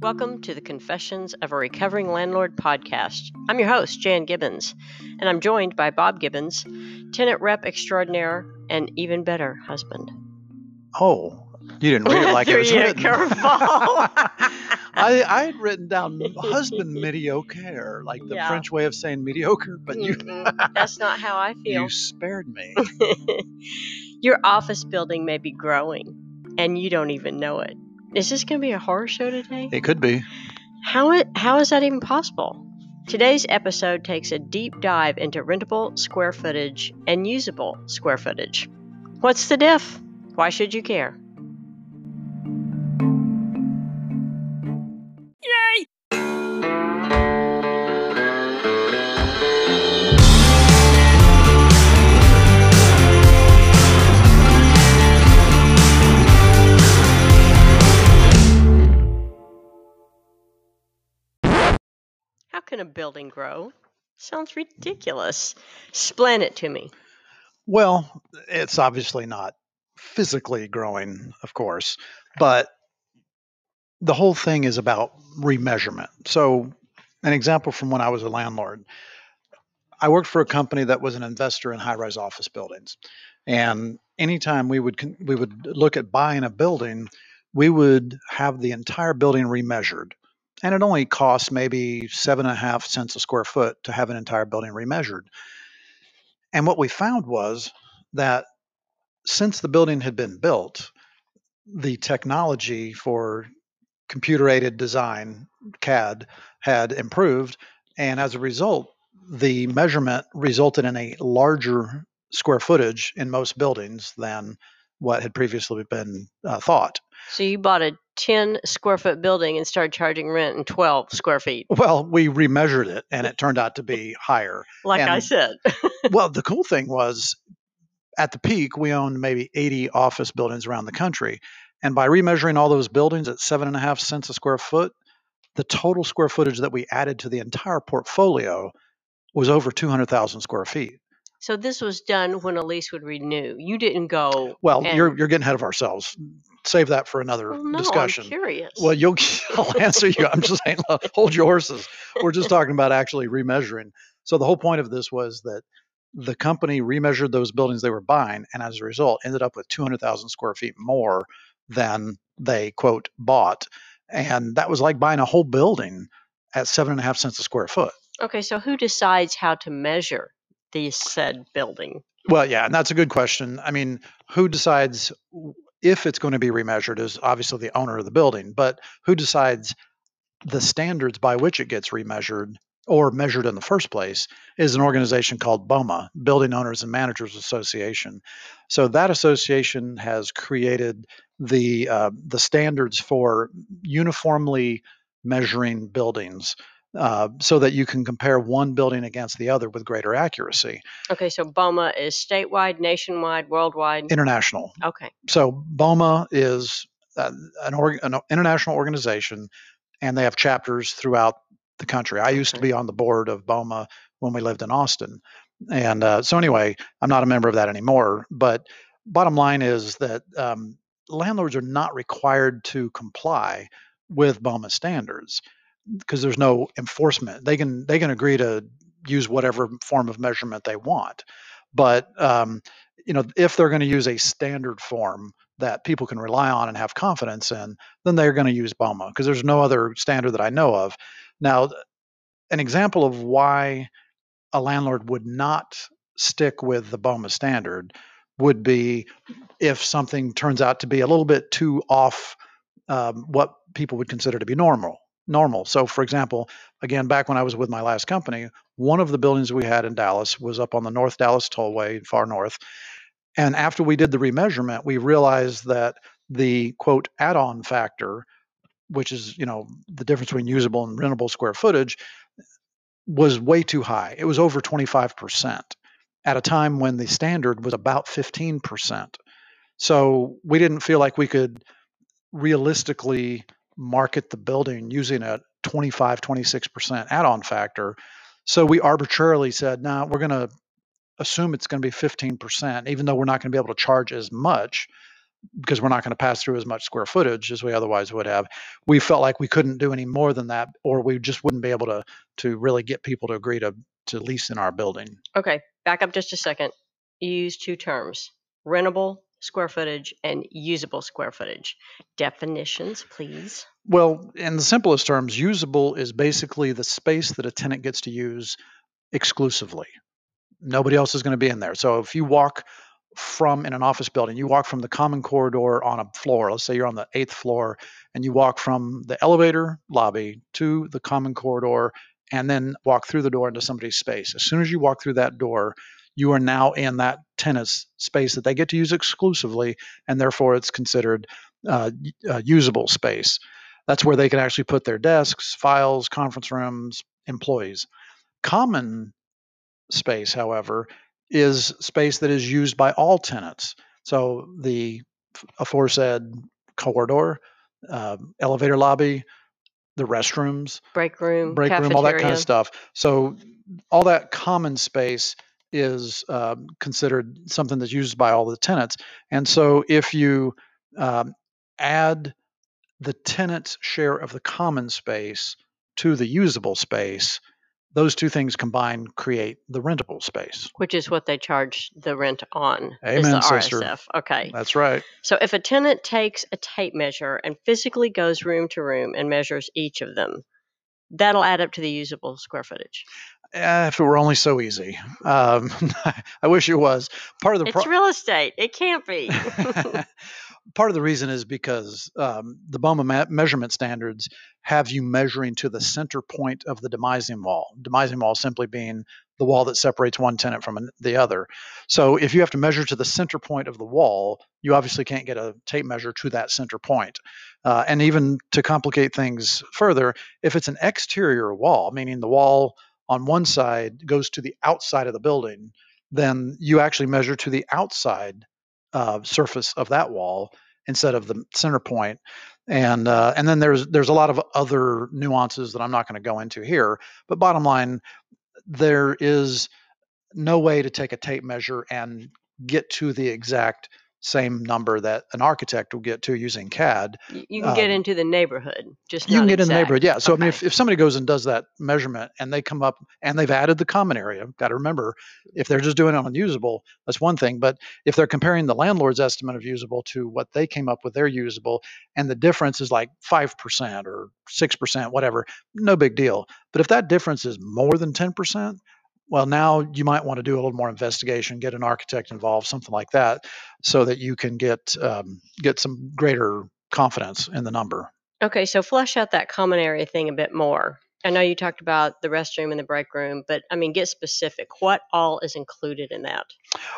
Welcome to the Confessions of a Recovering Landlord podcast. I'm your host, Jan Gibbons, and I'm joined by Bob Gibbons, tenant rep extraordinaire and even better husband. Oh, you didn't read it like it was written. curveball. I, I had written down husband mediocre, like the Yeah. French way of saying mediocre, but you. Mm-hmm. that's not how I feel. you spared me. Your office building may be growing, and you don't even know it. Is this going to be a horror show today? It could be. How, how is that even possible? Today's episode takes a deep dive into rentable square footage and usable square footage. What's the diff? Why should you care? Building grow? Sounds ridiculous. Explain it to me. Well, it's obviously not physically growing, of course, but the whole thing is about remeasurement. So, an example from when I was a landlord, I worked for a company that was an investor in high-rise office buildings, and anytime we would we would look at buying a building, we would have the entire building remeasured, and it only costs maybe seven and a half cents a square foot to have an entire building remeasured. And what we found was that since the building had been built, the technology for computer aided design, CAD, had improved. And as a result, the measurement resulted in a larger square footage in most buildings than what had previously been uh, thought. So you bought a 10 square foot building and started charging rent in 12 square feet, Well, we remeasured it and it turned out to be higher. like I said. well, the cool thing was at the peak, we owned maybe 80 office buildings around the country. And by remeasuring all those buildings at seven and a half cents a square foot, the total square footage that we added to the entire portfolio was over 200,000 square feet. So this was done when a lease would renew. You didn't go. Well, and- you're, you're getting ahead of ourselves. Save that for another Well, no, discussion. I'm curious. Well, you'll I'll answer you. I'm just saying, hold your horses. We're just talking about actually remeasuring. So the whole point of this was that the company remeasured those buildings they were buying, and as a result, ended up with 200,000 square feet more than they quote bought, and that was like buying a whole building at seven and a half cents a square foot. okay, so who decides how to measure the said building? Well, yeah, and that's a good question. I mean, who decides if it's going to be remeasured is obviously the owner of the building, but who decides the standards by which it gets remeasured or measured in the first place is an organization called BOMA, Building Owners and Managers Association. So that association has created the uh, the standards for uniformly measuring buildings. Uh, so that you can compare one building against the other with greater accuracy. Okay, so BOMA is statewide, nationwide, worldwide. International. Okay, So BOMA is uh, an, org- an international organization, and they have chapters throughout the country. I used to be on the board of BOMA when we lived in Austin, and uh, so anyway, I'm not a member of that anymore. But bottom line is that um, landlords are not required to comply with BOMA standards because there's no enforcement. They can they can agree to use whatever form of measurement they want, but um, you know if they're going to use a standard form that people can rely on and have confidence in, then they're going to use BOMA because there's no other standard that I know of. Now, an example of why a landlord would not stick with the BOMA standard would be if something turns out to be a little bit too off um, what people would consider to be normal. Normal. So, for example, again, back when I was with my last company, one of the buildings we had in Dallas was up on the North Dallas Tollway, far north. And after we did the remeasurement, we realized that the quote add-on factor, which is you know the difference between usable and rentable square footage, was way too high. It was over 25% at a time when the standard was about 15%. So we didn't feel like we could realistically market the building using a 25, 26% add on factor. So we arbitrarily said, no, nah, we're going to assume it's going to be 15%, even though we're not going to be able to charge as much because we're not going to pass through as much square footage as we otherwise would have. We felt like we couldn't do any more than that, or we just wouldn't be able to to really get people to agree to to lease in our building. Okay, back up just a second. You use two terms rentable square footage and usable square footage. Definitions, please. Well, in the simplest terms, usable is basically the space that a tenant gets to use exclusively. Nobody else is going to be in there. So if you walk from in an office building, you walk from the common corridor on a floor, let's say you're on the eighth floor, and you walk from the elevator lobby to the common corridor and then walk through the door into somebody's space. As soon as you walk through that door, you are now in that tenant's space that they get to use exclusively, and therefore it's considered uh, uh, usable space. That's where they can actually put their desks, files, conference rooms, employees. Common space, however, is space that is used by all tenants. So the aforesaid corridor, uh, elevator lobby, the restrooms, break room, break cafeteria. room, all that kind of stuff. So all that common space is uh, considered something that's used by all the tenants. And so if you um, add the tenant's share of the common space to the usable space, those two things combined create the rentable space. Which is what they charge the rent on. Amen, is the sister. RSF. Okay. That's right. So if a tenant takes a tape measure and physically goes room to room and measures each of them, that'll add up to the usable square footage. Eh, if it were only so easy. Um, I wish it was. Part of the It's real estate. It can't be. part of the reason is because um, the BOMA ma- measurement standards have you measuring to the center point of the demising wall. Demising wall simply being the wall that separates one tenant from an, the other. So if you have to measure to the center point of the wall, you obviously can't get a tape measure to that center point. Uh, and even to complicate things further, if it's an exterior wall, meaning the wall on one side goes to the outside of the building, then you actually measure to the outside uh, surface of that wall instead of the center point. And uh, and then there's there's a lot of other nuances that I'm not going to go into here. But bottom line, there is no way to take a tape measure and get to the exact same number that an architect will get to using CAD. You can get Um, into the neighborhood, just You not can get in the neighborhood, yeah. So I mean, if, if somebody goes and does that measurement and they come up and they've added the common area, got to remember, if they're just doing it on usable, that's one thing. But if they're comparing the landlord's estimate of usable to what they came up with their usable, and the difference is like five percent or six percent, whatever, no big deal. But if that difference is more than ten percent, well, now you might want to do a little more investigation, get an architect involved, something like that, so that you can get um, get some greater confidence in the number. Okay, so flesh out that common area thing a bit more. I know you talked about the restroom and the break room, but I mean, get specific. What all is included in that?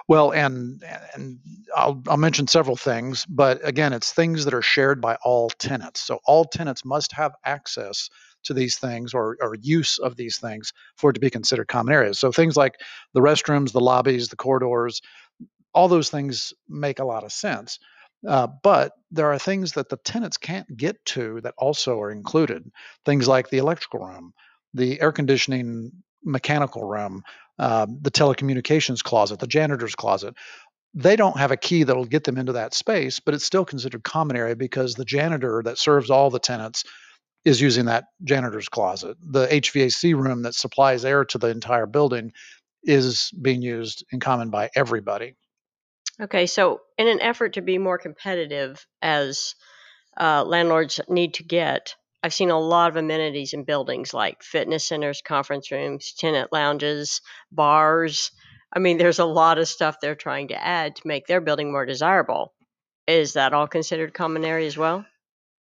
Well, and and I'll, I'll mention several things, but again, it's things that are shared by all tenants. So all tenants must have access to these things or, or use of these things for it to be considered common areas. So things like the restrooms, the lobbies, the corridors, all those things make a lot of sense. Uh, but there are things that the tenants can't get to that also are included. Things like the electrical room, the air conditioning mechanical room, uh, the telecommunications closet, the janitor's closet. They don't have a key that'll get them into that space, but it's still considered common area because the janitor that serves all the tenants is using that janitor's closet. The HVAC room that supplies air to the entire building is being used in common by everybody. Okay, so in an effort to be more competitive as uh, landlords need to get, I've seen a lot of amenities in buildings like fitness centers, conference rooms, tenant lounges, bars. I mean, there's a lot of stuff they're trying to add to make their building more desirable. Is that all considered common area as well?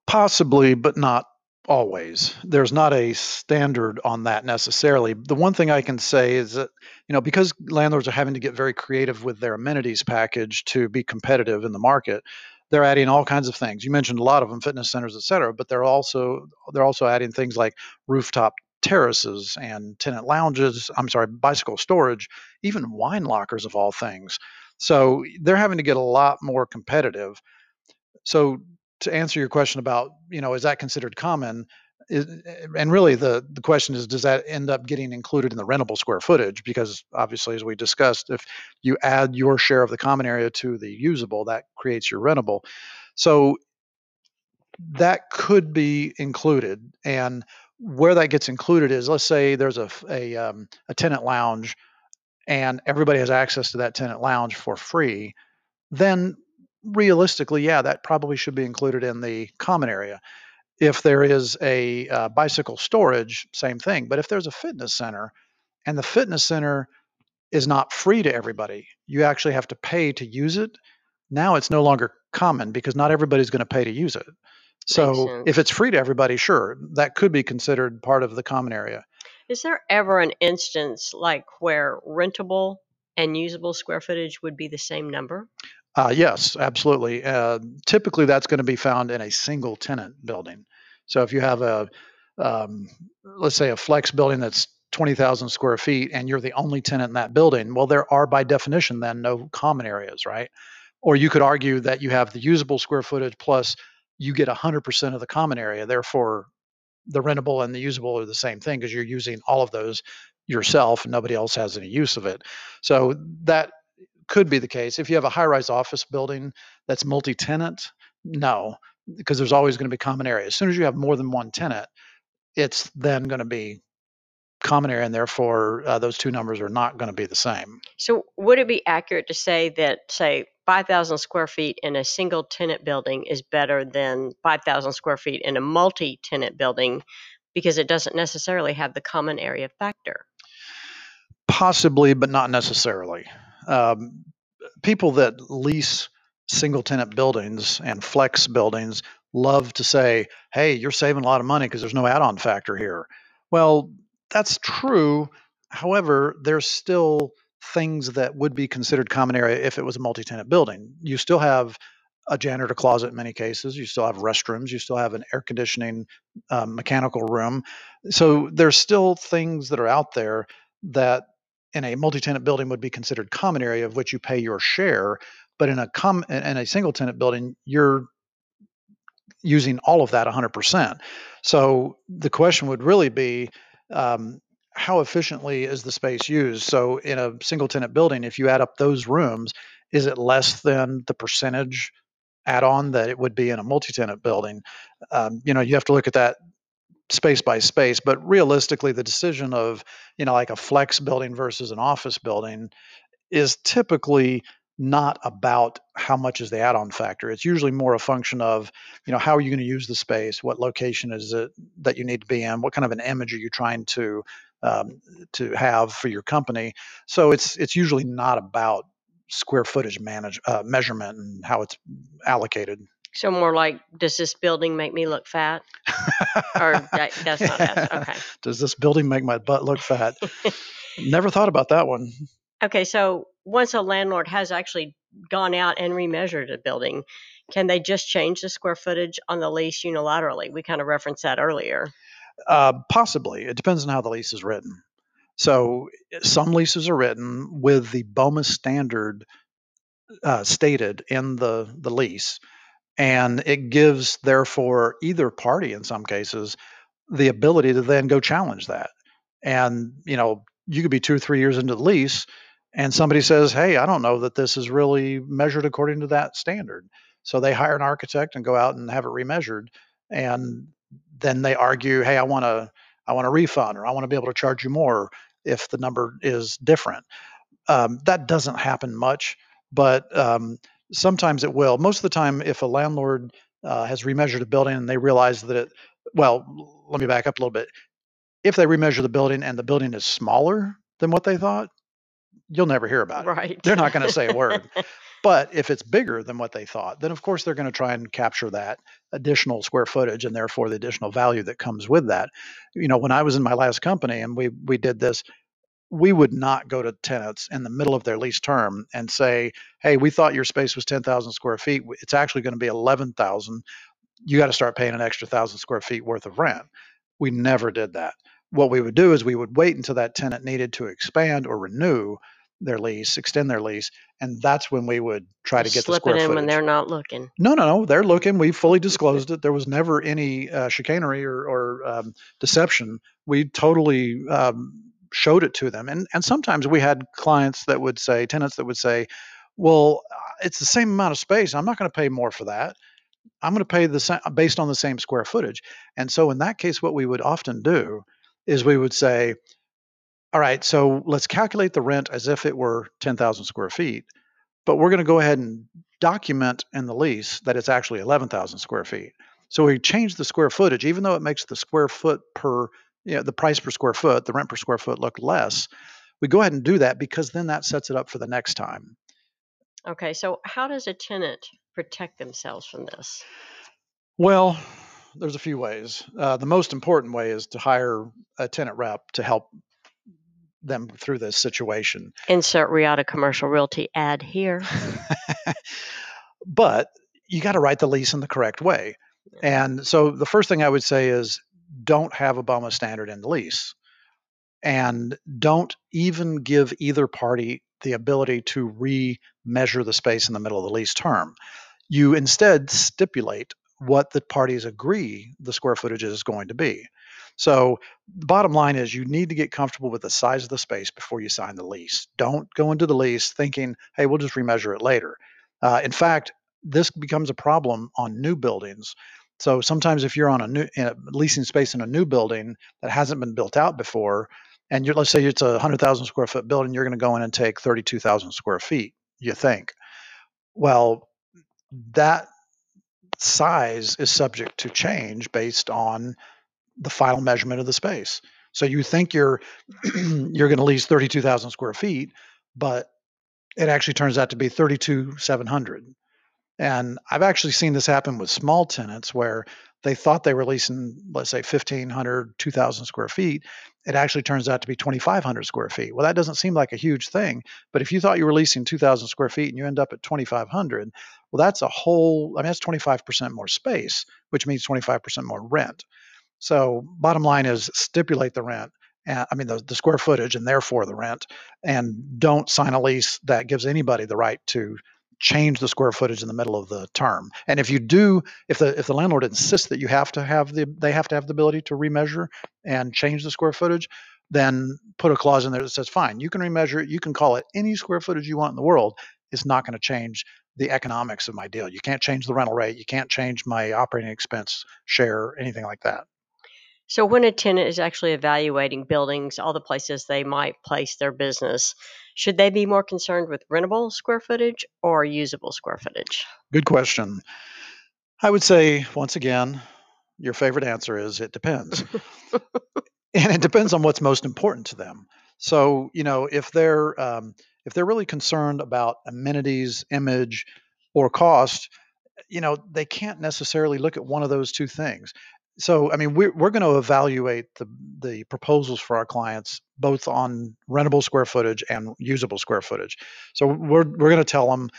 Possibly, but not always. There's not a standard on that necessarily. The one thing I can say is that, you know, because landlords are having to get very creative with their amenities package to be competitive in the market, they're adding all kinds of things. You mentioned a lot of them, fitness centers, et cetera, but they're also they're also adding things like rooftop terraces and tenant lounges, I'm sorry, bicycle storage, even wine lockers of all things. So they're having to get a lot more competitive. So to answer your question about, you know, is that considered common? is, and really the the question is, does that end up getting included in the rentable square footage? Because obviously, as we discussed, if you add your share of the common area to the usable, that creates your rentable. So that could be included, and where that gets included is, let's say there's a a, um, a tenant lounge, and everybody has access to that tenant lounge for free, then realistically, yeah, that probably should be included in the common area if there is a uh, bicycle storage, same thing. But if there's a fitness center and the fitness center is not free to everybody, you actually have to pay to use it. Now it's no longer common because not everybody's going to pay to use it. So if it's free to everybody, sure, that could be considered part of the common area. Is there ever an instance like where rentable and usable square footage would be the same number? Uh, yes, absolutely. Uh, typically, that's going to be found in a single tenant building. So if you have a, um, let's say, a flex building that's 20,000 square feet and you're the only tenant in that building, well, there are by definition then no common areas, right? Or you could argue that you have the usable square footage plus you get 100% of the common area. Therefore, the rentable and the usable are the same thing because you're using all of those yourself and nobody else has any use of it. So that could be the case. If you have a high rise office building that's multi tenant, no, because there's always going to be common area. As soon as you have more than one tenant, it's then going to be common area, and therefore uh, those two numbers are not going to be the same. So, would it be accurate to say that, say, 5,000 square feet in a single tenant building is better than 5,000 square feet in a multi tenant building because it doesn't necessarily have the common area factor? Possibly, but not necessarily. Um, people that lease single tenant buildings and flex buildings love to say, hey, you're saving a lot of money because there's no add on factor here. Well, that's true. However, there's still things that would be considered common area if it was a multi tenant building. You still have a janitor closet in many cases. You still have restrooms. You still have an air conditioning um, mechanical room. So there's still things that are out there that in a multi-tenant building would be considered common area of which you pay your share but in a com in a single tenant building you're using all of that 100% so the question would really be um, how efficiently is the space used? So in a single tenant building if you add up those rooms is it less than the percentage add-on that it would be in a multi-tenant building? Um, you know you have to look at that space by space but realistically the decision of you know like a flex building versus an office building is typically not about how much is the add-on factor. It's usually more a function of you know how are you going to use the space? What location is it that you need to be in? What kind of an image are you trying to um, to have for your company? So it's it's usually not about square footage manage uh, measurement and how it's allocated so more like, does this building make me look fat? or that, that's not. Okay. Does this building make my butt look fat? Never thought about that one. Okay, so once a landlord has actually gone out and remeasured a building, can they just change the square footage on the lease unilaterally? We kind of referenced that earlier. Uh, possibly. It depends on how the lease is written. So some leases are written with the BOMA standard uh, stated in the, the lease and it gives, therefore, either party in some cases the ability to then go challenge that. And, you know, you could be two or three years into the lease and somebody says, Hey, I don't know that this is really measured according to that standard. So they hire an architect and go out and have it remeasured. And then they argue, Hey, I want to, I want a refund or I want to be able to charge you more if the number is different. Um, that doesn't happen much, but um, sometimes it will. Most of the time, if a landlord uh, has remeasured a building and they realize that it, well, let me back up a little bit. If they remeasure the building and the building is smaller than what they thought, you'll never hear about it. Right. They're not going to say a word. But if it's bigger than what they thought, then of course they're going to try and capture that additional square footage and therefore the additional value that comes with that. You know, when I was in my last company and we we did this, we would not go to tenants in the middle of their lease term and say, "Hey, we thought your space was 10,000 square feet. It's actually going to be 11,000. You got to start paying an extra thousand square feet worth of rent." We never did that. What we would do is we would wait until that tenant needed to expand or renew. their lease, extend their lease, and that's when we would try to get the Slip square it in footage. when they're not looking. No, no, no. They're looking. We fully disclosed it. There was never any uh, chicanery or, or um, deception. We totally um, showed it to them. And and sometimes we had clients that would say, tenants that would say, "Well, uh, it's the same amount of space. I'm not going to pay more for that. I'm going to pay the same based on the same square footage." And so in that case, what we would often do is we would say, "All right, so let's calculate the rent as if it were 10,000 square feet." but we're going to go ahead and document in the lease that it's actually 11,000 square feet. So we change the square footage, even though it makes the square foot per, you know, the price per square foot, the rent per square foot look less. We go ahead and do that because then that sets it up for the next time. Okay, so how does a tenant protect themselves from this? Well, there's a few ways. Uh, the most important way is to hire a tenant rep to help them through this situation. Insert Riata Commercial Realty ad here. but you got to write the lease in the correct way. And so the first thing I would say is don't have a BOMA standard in the lease. And don't even give either party the ability to re-measure the space in the middle of the lease term. You instead stipulate what the parties agree the square footage is going to be. So the bottom line is you need to get comfortable with the size of the space before you sign the lease. Don't go into the lease thinking, hey, we'll just remeasure it later. Uh, in fact, this becomes a problem on new buildings. So sometimes if you're on a new a leasing space in a new building that hasn't been built out before, and let's say it's a 100,000 square foot building, you're going to go in and take 32,000 square feet, you think. Well, that size is subject to change based on the final measurement of the space. So you think you're you're going to lease 32,000 square feet, but it actually turns out to be 32,700. And I've actually seen this happen with small tenants where they thought they were leasing, let's say, 1,500, 2,000 square feet. It actually turns out to be 2,500 square feet. Well, that doesn't seem like a huge thing, but if you thought you were leasing 2,000 square feet and you end up at 2,500, well, that's a whole, I mean, that's 25% more space, which means 25% more rent. So, bottom line is stipulate the rent. Uh, I mean, the, the square footage and therefore the rent, and don't sign a lease that gives anybody the right to change the square footage in the middle of the term. And if you do, if the if the landlord insists that you have to have the they have to have the ability to remeasure and change the square footage, then put a clause in there that says, fine, you can remeasure it, you can call it any square footage you want in the world. It's not going to change the economics of my deal. You can't change the rental rate, you can't change my operating expense share, anything like that. So, when a tenant is actually evaluating buildings, all the places they might place their business, should they be more concerned with rentable square footage or usable square footage? Good question. I would say, once again, your favorite answer is it depends. and it depends on what's most important to them. So, you know, if they're um, if they're really concerned about amenities, image, or cost, you know, they can't necessarily look at one of those two things so I mean we're we're going to evaluate the the proposals for our clients both on rentable square footage and usable square footage. So we're we're going to tell them,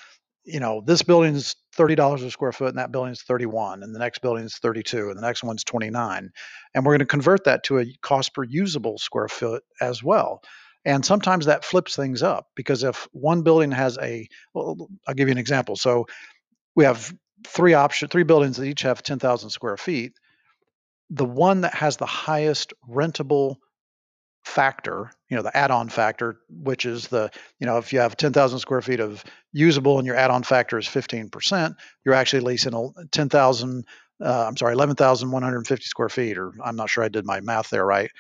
you know, this building is thirty dollars a square foot, and that building is thirty one, and the next building is thirty two, and the next one's twenty nine, and we're going to convert that to a cost per usable square foot as well. And sometimes that flips things up because if one building has a, well, I'll give you an example. So we have three option, three buildings that each have ten thousand square feet the one that has the highest rentable factor, you know, the add-on factor, which is the, you know, if you have 10,000 square feet of usable and your add-on factor is 15%, you're actually leasing 10,000, uh, I'm sorry, 11,150 square feet, or I'm not sure I did my math there right,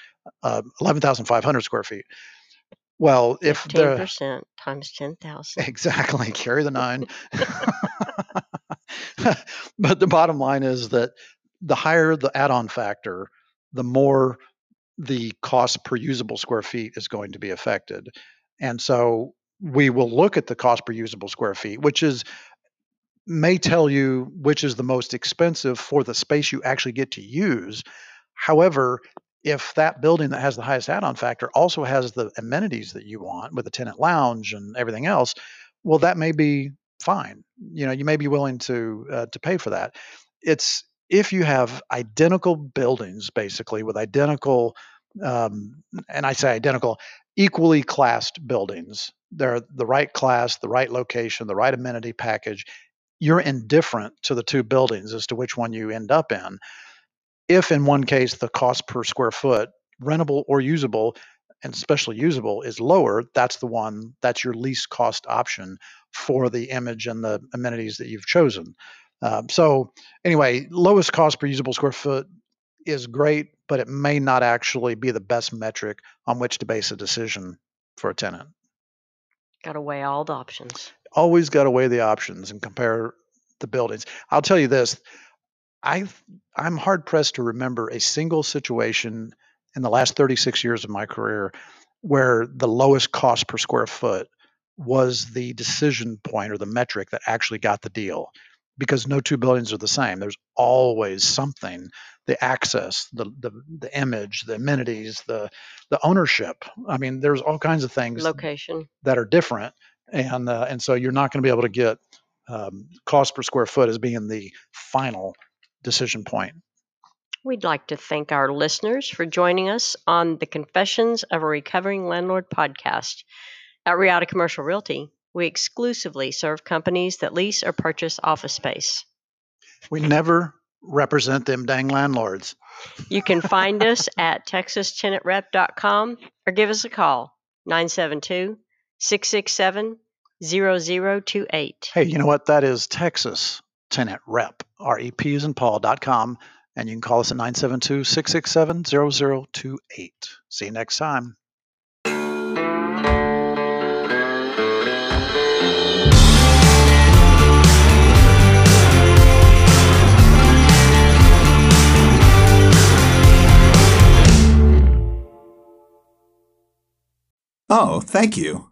uh, 11,500 square feet. Well, if the percent times ten thousand, exactly, carry the nine. but the bottom line is that the higher the add-on factor, the more the cost per usable square feet is going to be affected. And so we will look at the cost per usable square feet, which is may tell you which is the most expensive for the space you actually get to use. However, if that building that has the highest add-on factor also has the amenities that you want with a tenant lounge and everything else, well, that may be fine. You know, you may be willing to uh, to pay for that. It's if you have identical buildings, basically with identical, um, and I say identical, equally classed buildings they're the right class, the right location, the right amenity package, you're indifferent to the two buildings as to which one you end up in. If in one case the cost per square foot, rentable or usable, and especially usable, is lower, that's the one that's your least cost option for the image and the amenities that you've chosen. Um, so, anyway, lowest cost per usable square foot is great, but it may not actually be the best metric on which to base a decision for a tenant. Got to weigh all the options. Always got to weigh the options and compare the buildings. I'll tell you this I I'm hard pressed to remember a single situation in the last 36 years of my career where the lowest cost per square foot was the decision point or the metric that actually got the deal because no two buildings are the same there's always something the access the, the the image the amenities the the ownership i mean there's all kinds of things Location. that are different and uh, and so you're not going to be able to get um, cost per square foot as being the final decision point We'd like to thank our listeners for joining us on the Confessions of a Recovering Landlord podcast. At Riata Commercial Realty, we exclusively serve companies that lease or purchase office space. we never represent them dang landlords You can find us at texastenantrep.com or give us a call 972 667 0028. Hey, you know what? That is Texas Tenant Rep, R-E-P is in Paul.com. And you can call us at 972-667-0028. See you next time. Oh, thank you.